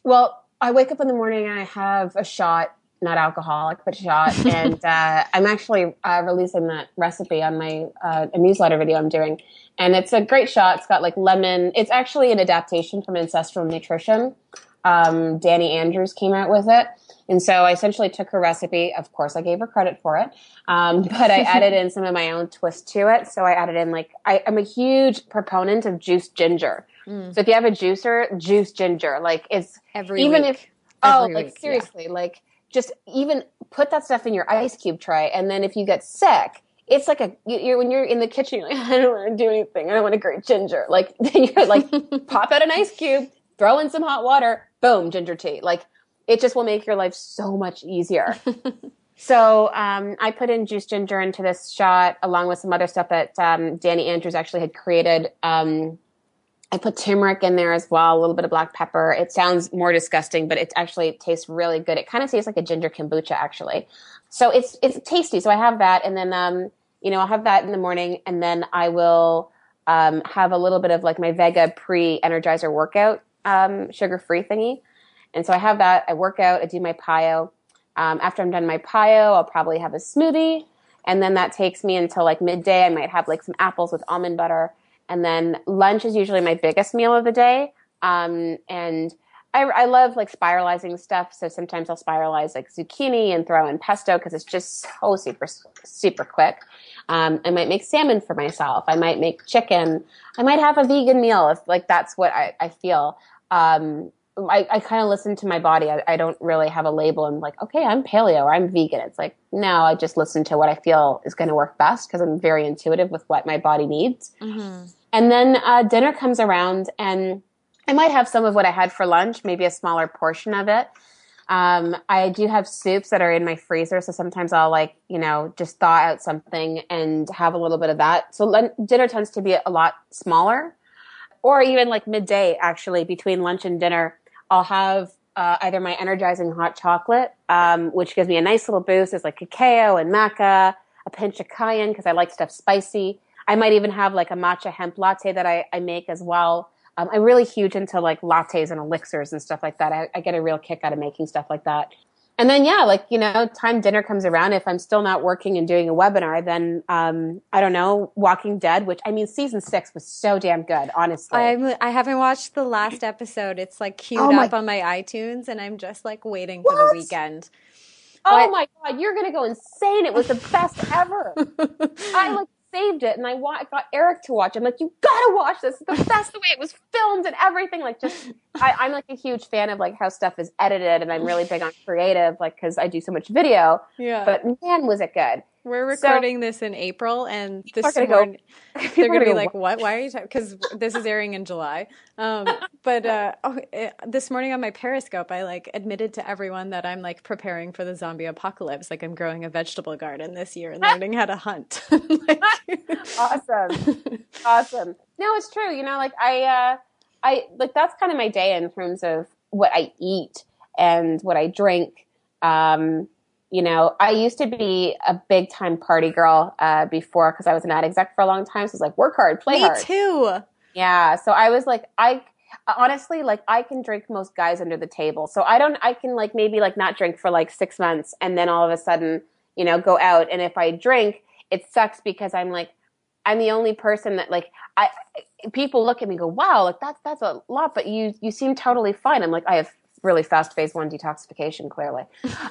Well, I wake up in the morning and I have a shot, not alcoholic, but shot. and uh, I'm actually uh, releasing that recipe on my uh, a newsletter video I'm doing. And it's a great shot. It's got like lemon. It's actually an adaptation from Ancestral Nutrition. Um, Danny Andrews came out with it. And so I essentially took her recipe. Of course, I gave her credit for it. Um, but I added in some of my own twist to it. So I added in like, I, I'm a huge proponent of juiced ginger. So if you have a juicer, juice ginger. Like it's Every even week. if oh Every like week, yeah. seriously like just even put that stuff in your ice cube tray and then if you get sick it's like a you- you're when you're in the kitchen you're like i don't want to do anything i don't want to grate ginger like you're like pop out an ice cube throw in some hot water boom ginger tea like it just will make your life so much easier so um, I put in juice ginger into this shot along with some other stuff that um, Danny Andrews actually had created. Um, I put turmeric in there as well, a little bit of black pepper. It sounds more disgusting, but it actually tastes really good. It kind of tastes like a ginger kombucha, actually. So it's it's tasty. So I have that, and then um, you know I'll have that in the morning, and then I will um, have a little bit of like my Vega pre Energizer workout um, sugar free thingy, and so I have that. I work out. I do my PiYo. Um, after I'm done my PiYo, I'll probably have a smoothie, and then that takes me until like midday. I might have like some apples with almond butter, and then lunch is usually my biggest meal of the day. Um, and I, I love like spiralizing stuff, so sometimes I'll spiralize like zucchini and throw in pesto because it's just so super super quick. Um, I might make salmon for myself. I might make chicken. I might have a vegan meal if like that's what I, I feel. Um, I, I kind of listen to my body. I, I don't really have a label I'm like, okay, I'm paleo or I'm vegan. It's like, no, I just listen to what I feel is going to work best because I'm very intuitive with what my body needs. And then uh, dinner comes around and I might have some of what I had for lunch, maybe a smaller portion of it. Um, I do have soups that are in my freezer, so sometimes I'll like, you know, just thaw out something and have a little bit of that. So lun- dinner tends to be a lot smaller or even like midday actually between lunch and dinner i'll have uh, either my energizing hot chocolate um, which gives me a nice little boost. It's like cacao and maca a pinch of cayenne because i like stuff spicy. I might even have like a matcha hemp latte that i, I make as well. Um, i'm really huge into like lattes and elixirs and stuff like that. I, I get a real kick out of making stuff like that and then yeah like you know time dinner comes around if i'm still not working and doing a webinar then um, i don't know walking dead which i mean season six was so damn good honestly I'm, I haven't watched the last episode. It's like queued Oh up on my iTunes, and I'm just like waiting for the weekend. Oh But- my god, you're gonna go insane! It was the best ever. I like saved it and I wa- got Eric to watch. I'm like, you gotta watch this. It's the best the way it was filmed and everything. Like, just I, I'm like a huge fan of like how stuff is edited, and I'm really big on creative, like because I do so much video. Yeah. But man, was it good! We're So- recording this in April, and this go- morning People they're gonna be go, like, "What? Why are you?" Because this is airing in July. Um, but uh, oh, eh, this morning on my Periscope, I like admitted to everyone that I'm like preparing for the zombie apocalypse. Like I'm growing a vegetable garden this year and learning how to hunt. like, awesome, awesome. No, it's true. You know, like I, uh, I like that's kind of my day in terms of what I eat and what I drink. Um, you know, I used to be a big time party girl uh, before because I was an ad exec for a long time. So it's like work hard, play Me hard. too. Yeah. So I was like, I honestly like I can drink most guys under the table. So I don't. I can like maybe like not drink for like six months and then all of a sudden, you know, go out. And if I drink, it sucks because I'm like, I'm the only person that like I. People look at me and go, "Wow, like that's that's a lot," but you you seem totally fine. I'm like, I have really fast phase one detoxification, clearly.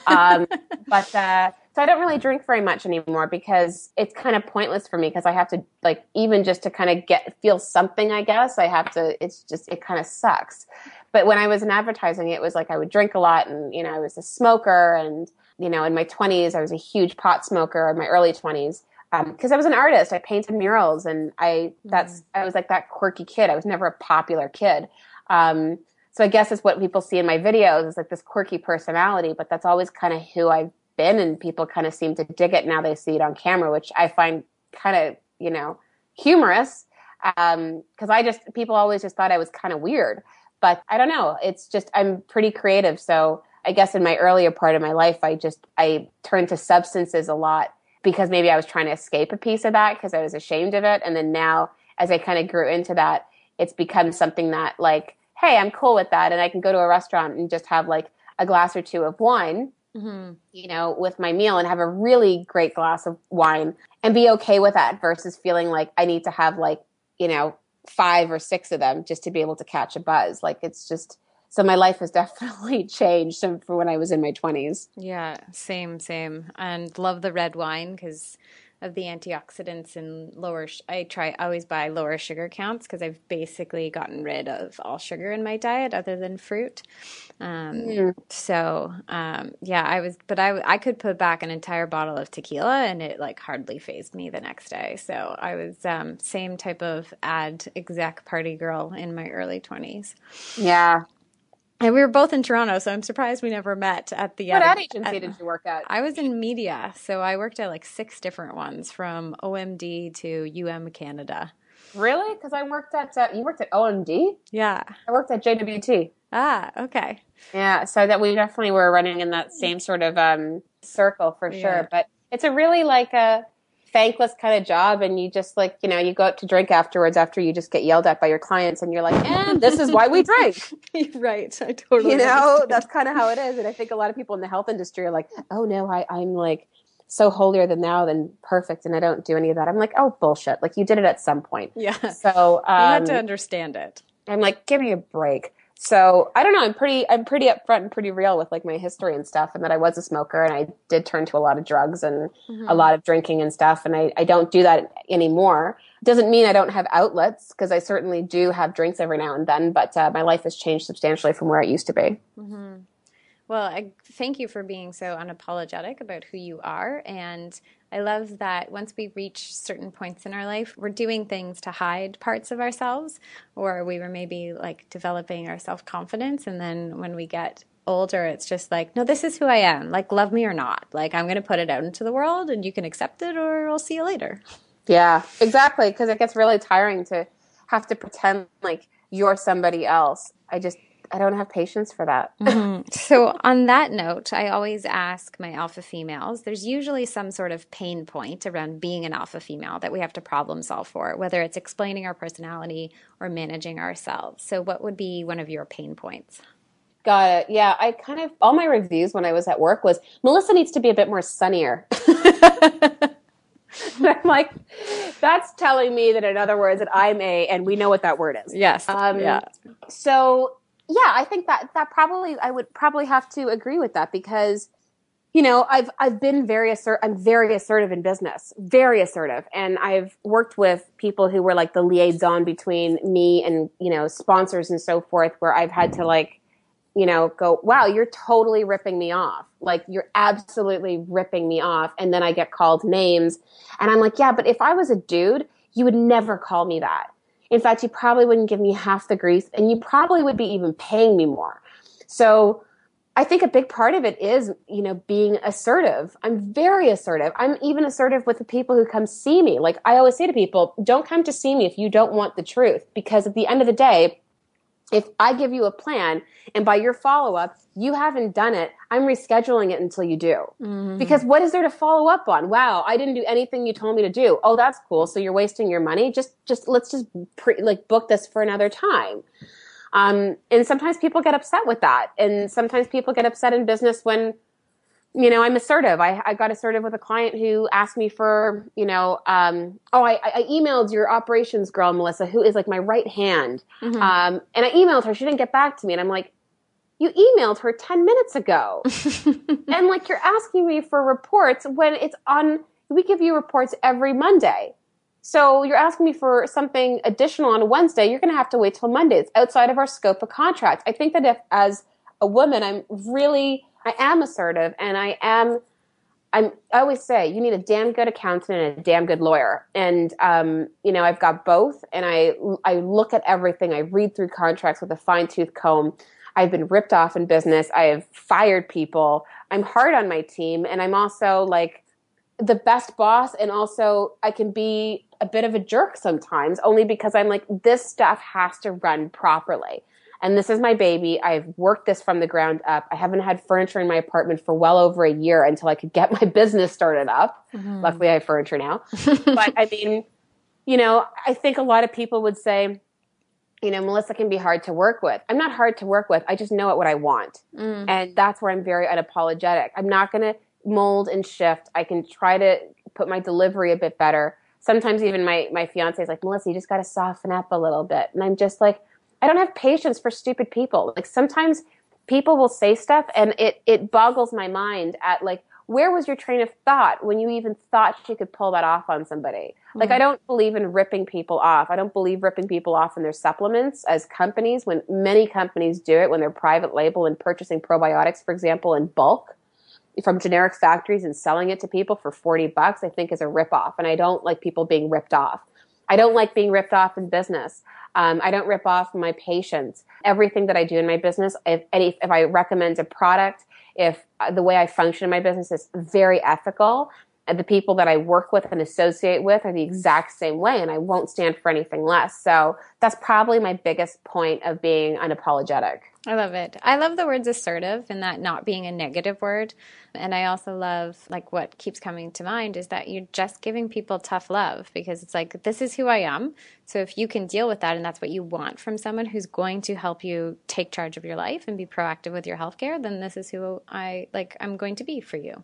Um, but uh, so I don't really drink very much anymore because it's kind of pointless for me because I have to like even just to kind of get feel something. I guess I have to. It's just it kind of sucks. But when I was in advertising, it was like I would drink a lot, and you know I was a smoker, and you know in my twenties I was a huge pot smoker. In my early twenties, because um, I was an artist. I painted murals, and I that's mm-hmm. I was like that quirky kid. I was never a popular kid. Um, so I guess it's what people see in my videos is like this quirky personality, but that's always kind of who I've been, and people kind of seem to dig it now they see it on camera, which I find kind of you know humorous because um, I just people always just thought I was kind of weird, but I don't know. It's just I'm pretty creative, so I guess in my earlier part of my life, I just I turned to substances a lot because maybe I was trying to escape a piece of that because I was ashamed of it, and then now as I kind of grew into that, it's become something that like, hey, I'm cool with that, and I can go to a restaurant and just have like a glass or two of wine. Mm-hmm. You know, with my meal and have a really great glass of wine and be okay with that versus feeling like I need to have like you know, five or six of them just to be able to catch a buzz. Like it's just so my life has definitely changed from when I was in my 20s. Yeah, same, same. And love the red wine because of the antioxidants and lower. Sh- I try always buy lower sugar counts because I've basically gotten rid of all sugar in my diet other than fruit. Um, mm. So um, yeah, I was, but I I could put back an entire bottle of tequila and it like hardly fazed me the next day. So I was um, same type of ad exec party girl in my early twenties. Yeah, and we were both in Toronto, so I'm surprised we never met at the. What ad agency at, did you work at? I was in media, so I worked at like six different ones, from OMD to UM Canada. Really? Because I worked at uh, you worked at OMD. Yeah, I worked at JWT. Ah, okay. Yeah, so that we definitely were running in that same sort of um, circle for sure. Yeah. But it's a really like a thankless kind of job and you just like you know you go out to drink afterwards after you just get yelled at by your clients and you're like and this is why we drink. Right. I totally you know understand. that's kind of how it is. And i think a lot of people in the health industry are like oh no I, i'm like so holier than thou than perfect and i don't do any of that. I'm like oh bullshit. Like you did it at some point. Yeah. So um, you had to um, understand it. I'm like give me a break so I don't know. I'm pretty. I'm pretty upfront and pretty real with like my history and stuff, and that I was a smoker and I did turn to a lot of drugs and mm-hmm. a lot of drinking and stuff, and I, I don't do that anymore. Doesn't mean I don't have outlets because I certainly do have drinks every now and then, but uh, my life has changed substantially from where it used to be. Mm-hmm. Well, I thank you for being so unapologetic about who you are and I love that once we reach certain points in our life, we're doing things to hide parts of ourselves, or we were maybe like developing our self confidence. And then when we get older, it's just like, no, this is who I am. Like, love me or not. Like, I'm going to put it out into the world and you can accept it or I'll see you later. Yeah, exactly. Because it gets really tiring to have to pretend like you're somebody else. I just, I don't have patience for that. mm-hmm. So, on that note, I always ask my alpha females there's usually some sort of pain point around being an alpha female that we have to problem solve for, whether it's explaining our personality or managing ourselves. So, what would be one of your pain points? Got it. Yeah, I kind of, all my reviews when I was at work was Melissa needs to be a bit more sunnier. I'm like, that's telling me that in other words that I'm a, and we know what that word is. Yes. Um, yeah. So yeah, I think that that probably I would probably have to agree with that because you know, I've I've been very assert I'm very assertive in business, very assertive, and I've worked with people who were like the liaison between me and you know sponsors and so forth, where I've had to like, you know, go, wow, you're totally ripping me off, like you're absolutely ripping me off, and then I get called names, and I'm like, yeah, but if I was a dude, you would never call me that. In fact, you probably wouldn't give me half the grease and you probably would be even paying me more. So I think a big part of it is, you know, being assertive. I'm very assertive. I'm even assertive with the people who come see me. Like I always say to people, don't come to see me if you don't want the truth because at the end of the day, if I give you a plan and by your follow up, you haven't done it, I'm rescheduling it until you do. Mm-hmm. Because what is there to follow up on? Wow, I didn't do anything you told me to do. Oh, that's cool. So you're wasting your money. Just, just let's just pre- like book this for another time. Um, and sometimes people get upset with that. And sometimes people get upset in business when you know, I'm assertive. I, I got assertive with a client who asked me for, you know, um, oh, I, I emailed your operations girl, Melissa, who is like my right hand. Mm-hmm. Um, and I emailed her. She didn't get back to me. And I'm like, you emailed her 10 minutes ago. and like, you're asking me for reports when it's on, we give you reports every Monday. So you're asking me for something additional on a Wednesday. You're going to have to wait till Monday. It's outside of our scope of contract. I think that if, as a woman, I'm really, I am assertive and I am I'm, I always say you need a damn good accountant and a damn good lawyer. And, um, you know, I've got both and I, I look at everything. I read through contracts with a fine tooth comb. I've been ripped off in business. I have fired people. I'm hard on my team. And I'm also like the best boss. And also I can be a bit of a jerk sometimes only because I'm like, this stuff has to run properly and this is my baby. I've worked this from the ground up. I haven't had furniture in my apartment for well over a year until I could get my business started up. Mm-hmm. Luckily, I have furniture now. but I mean, you know, I think a lot of people would say, you know, Melissa can be hard to work with. I'm not hard to work with. I just know what I want. Mm. And that's where I'm very unapologetic. I'm not going to mold and shift. I can try to put my delivery a bit better. Sometimes even my, my fiance is like, Melissa, you just got to soften up a little bit. And I'm just like, I don't have patience for stupid people. Like sometimes people will say stuff and it, it boggles my mind at like, where was your train of thought when you even thought you could pull that off on somebody? Mm-hmm. Like, I don't believe in ripping people off. I don't believe ripping people off in their supplements as companies when many companies do it when they're private label and purchasing probiotics, for example, in bulk from generic factories and selling it to people for 40 bucks, I think is a rip off And I don't like people being ripped off. I don't like being ripped off in business. Um, I don't rip off my patients. Everything that I do in my business, if, any, if I recommend a product, if uh, the way I function in my business is very ethical, the people that I work with and associate with are the exact same way, and I won't stand for anything less. So that's probably my biggest point of being unapologetic. I love it. I love the words assertive and that not being a negative word. And I also love, like, what keeps coming to mind is that you're just giving people tough love because it's like, this is who I am. So if you can deal with that and that's what you want from someone who's going to help you take charge of your life and be proactive with your healthcare, then this is who I, like, I'm going to be for you.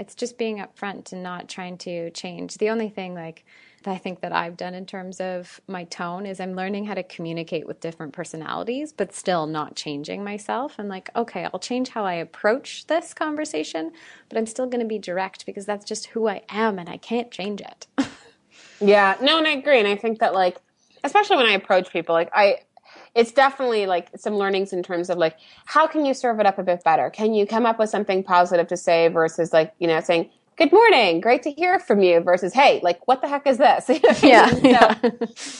It's just being upfront and not trying to change. The only thing, like, I think that I've done in terms of my tone is I'm learning how to communicate with different personalities, but still not changing myself. I'm like, okay, I'll change how I approach this conversation, but I'm still going to be direct because that's just who I am and I can't change it. yeah, no, and I agree. And I think that, like, especially when I approach people, like, I, it's definitely like some learnings in terms of like how can you serve it up a bit better can you come up with something positive to say versus like you know saying good morning, great to hear from you versus, hey, like, what the heck is this? yeah. so, yeah.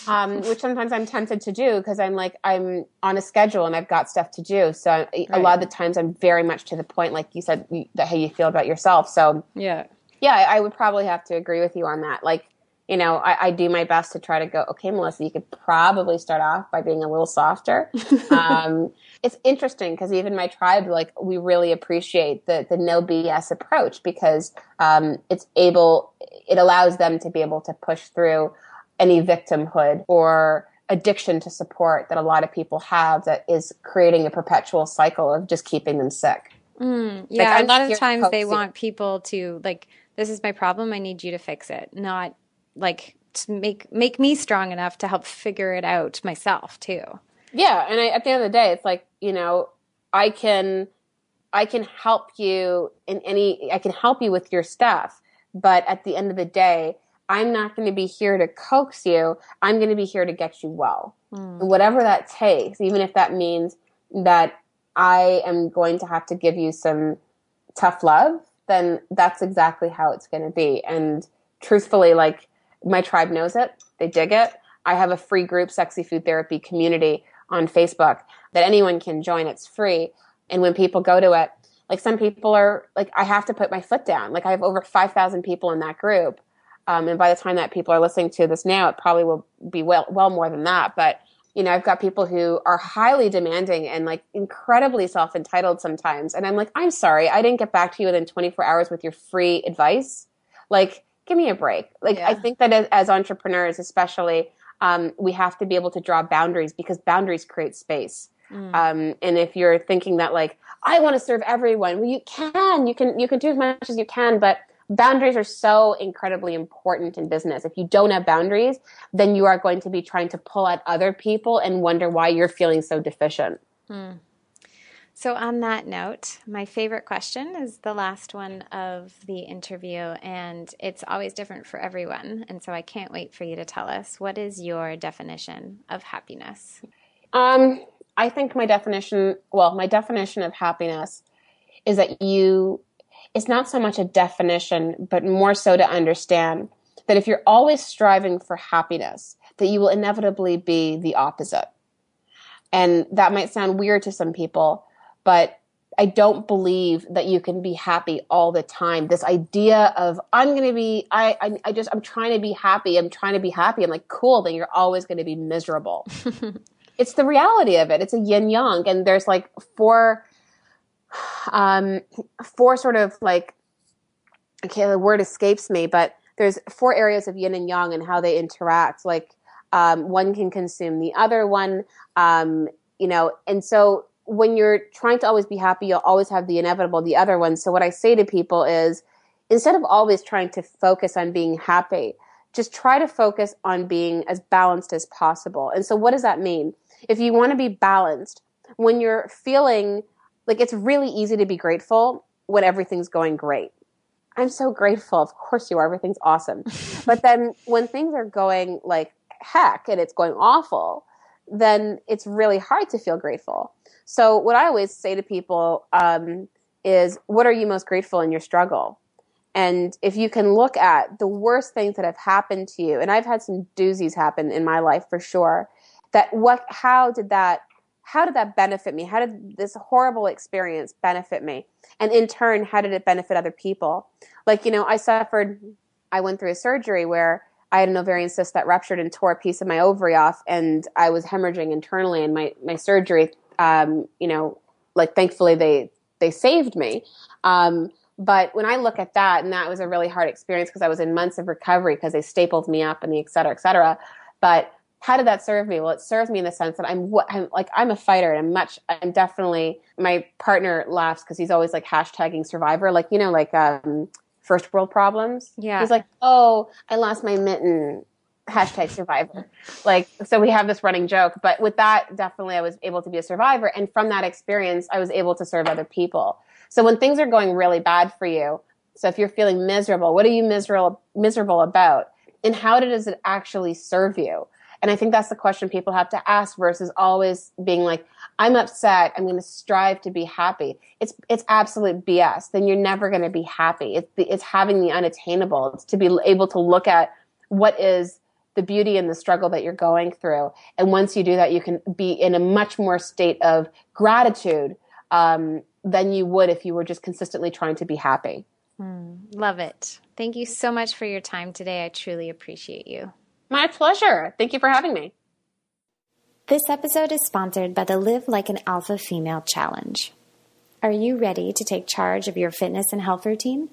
um, which sometimes I'm tempted to do because I'm like, I'm on a schedule and I've got stuff to do. So right. a lot of the times I'm very much to the point, like you said, that how you feel about yourself. So yeah. Yeah, I, I would probably have to agree with you on that. Like, you know, I, I, do my best to try to go, okay, Melissa, you could probably start off by being a little softer. um, it's interesting because even my tribe, like, we really appreciate the, the no BS approach because um, it's able, it allows them to be able to push through any victimhood or addiction to support that a lot of people have that is creating a perpetual cycle of just keeping them sick. Mm, yeah, like, a lot of times they want people to, like, this is my problem. I need you to fix it, not like to make make me strong enough to help figure it out myself too. Yeah, and I, at the end of the day, it's like you know, I can I can help you in any I can help you with your stuff, but at the end of the day, I'm not going to be here to coax you. I'm going to be here to get you well, mm. whatever that takes, even if that means that I am going to have to give you some tough love. Then that's exactly how it's going to be, and truthfully, like my tribe knows it. They dig it. I have a free group, Sexy Food Therapy Community on Facebook that anyone can join. It's free. And when people go to it, like some people are like, I have to put my foot down. Like I have over 5,000 people in that group. Um, and by the time that people are listening to this now, it probably will be well, well more than that. But, you know, I've got people who are highly demanding and like incredibly self entitled sometimes. And I'm like, I'm sorry, I didn't get back to you within 24 hours with your free advice. Like, give me a break. Like yeah. I think that as, as entrepreneurs, especially, um, we have to be able to draw boundaries because boundaries create space. Mm. Um, and if you're thinking that like I want to serve everyone, well, you can, you can, you can do as much as you can, but boundaries are so incredibly important in business. If you don't have boundaries, then you are going to be trying to pull at other people and wonder why you're feeling so deficient. Mm. So, on that note, my favorite question is the last one of the interview, and it's always different for everyone. And so, I can't wait for you to tell us what is your definition of happiness? Um, I think my definition, well, my definition of happiness is that you, it's not so much a definition, but more so to understand that if you're always striving for happiness, that you will inevitably be the opposite. And that might sound weird to some people, but I don't believe that you can be happy all the time. This idea of I'm going to be, I, I, I, just, I'm trying to be happy. I'm trying to be happy. I'm like, cool. Then you're always going to be miserable. it's the reality of it. It's a yin yang, and there's like four, um, four sort of like, okay, the word escapes me, but there's four areas of yin and yang and how they interact. Like, um, one can consume the other one, um, you know, and so when you're trying to always be happy, you'll always have the inevitable, the other one. So what I say to people is instead of always trying to focus on being happy, just try to focus on being as balanced as possible. And so what does that mean? If you want to be balanced, when you're feeling like it's really easy to be grateful when everything's going great. I'm so grateful. Of course you are. Everything's awesome. but then when things are going like heck and it's going awful, then it's really hard to feel grateful. So what I always say to people um, is, what are you most grateful in your struggle? And if you can look at the worst things that have happened to you, and I've had some doozies happen in my life for sure, that what, how did that, how did that benefit me? How did this horrible experience benefit me? And in turn, how did it benefit other people? Like, you know, I suffered, I went through a surgery where I had an ovarian cyst that ruptured and tore a piece of my ovary off, and I was hemorrhaging internally. And my my surgery um, you know, like thankfully they they saved me. Um, but when I look at that, and that was a really hard experience because I was in months of recovery because they stapled me up and the et cetera, et cetera. But how did that serve me? Well, it serves me in the sense that I'm, I'm like I'm a fighter and I'm much. I'm definitely my partner laughs because he's always like hashtagging survivor, like you know, like um, first world problems. Yeah, he's like, oh, I lost my mitten hashtag survivor. Like, so we have this running joke, but with that, definitely I was able to be a survivor. And from that experience, I was able to serve other people. So when things are going really bad for you, so if you're feeling miserable, what are you miserable, miserable about? And how does it actually serve you? And I think that's the question people have to ask versus always being like, I'm upset. I'm going to strive to be happy. It's, it's absolute BS. Then you're never going to be happy. It's, it's having the unattainable. It's to be able to look at what is the beauty and the struggle that you're going through. And once you do that, you can be in a much more state of gratitude um, than you would if you were just consistently trying to be happy. Mm, love it. Thank you so much for your time today. I truly appreciate you. My pleasure. Thank you for having me. This episode is sponsored by the Live Like an Alpha Female Challenge. Are you ready to take charge of your fitness and health routine?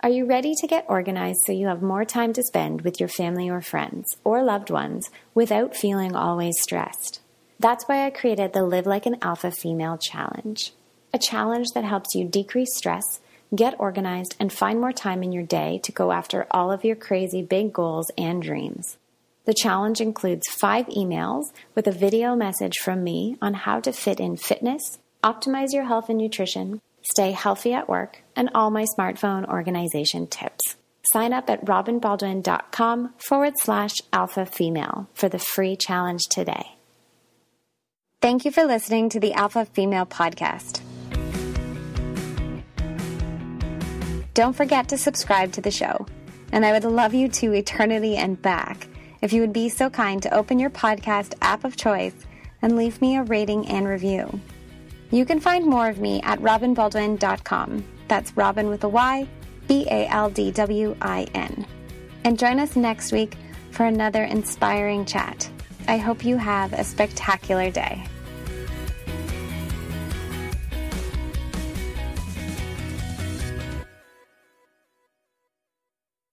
Are you ready to get organized so you have more time to spend with your family or friends or loved ones without feeling always stressed? That's why I created the Live Like an Alpha Female Challenge, a challenge that helps you decrease stress, get organized, and find more time in your day to go after all of your crazy big goals and dreams. The challenge includes five emails with a video message from me on how to fit in fitness, optimize your health and nutrition, stay healthy at work, and all my smartphone organization tips. Sign up at robynbaldwin.com forward slash alpha female for the free challenge today. Thank you for listening to the Alpha Female Podcast. Don't forget to subscribe to the show. And I would love you to eternity and back if you would be so kind to open your podcast app of choice and leave me a rating and review. You can find more of me at robynbaldwin.com. That's Robyn with a Y, B A L D W I N. And join us next week for another inspiring chat. I hope you have a spectacular day.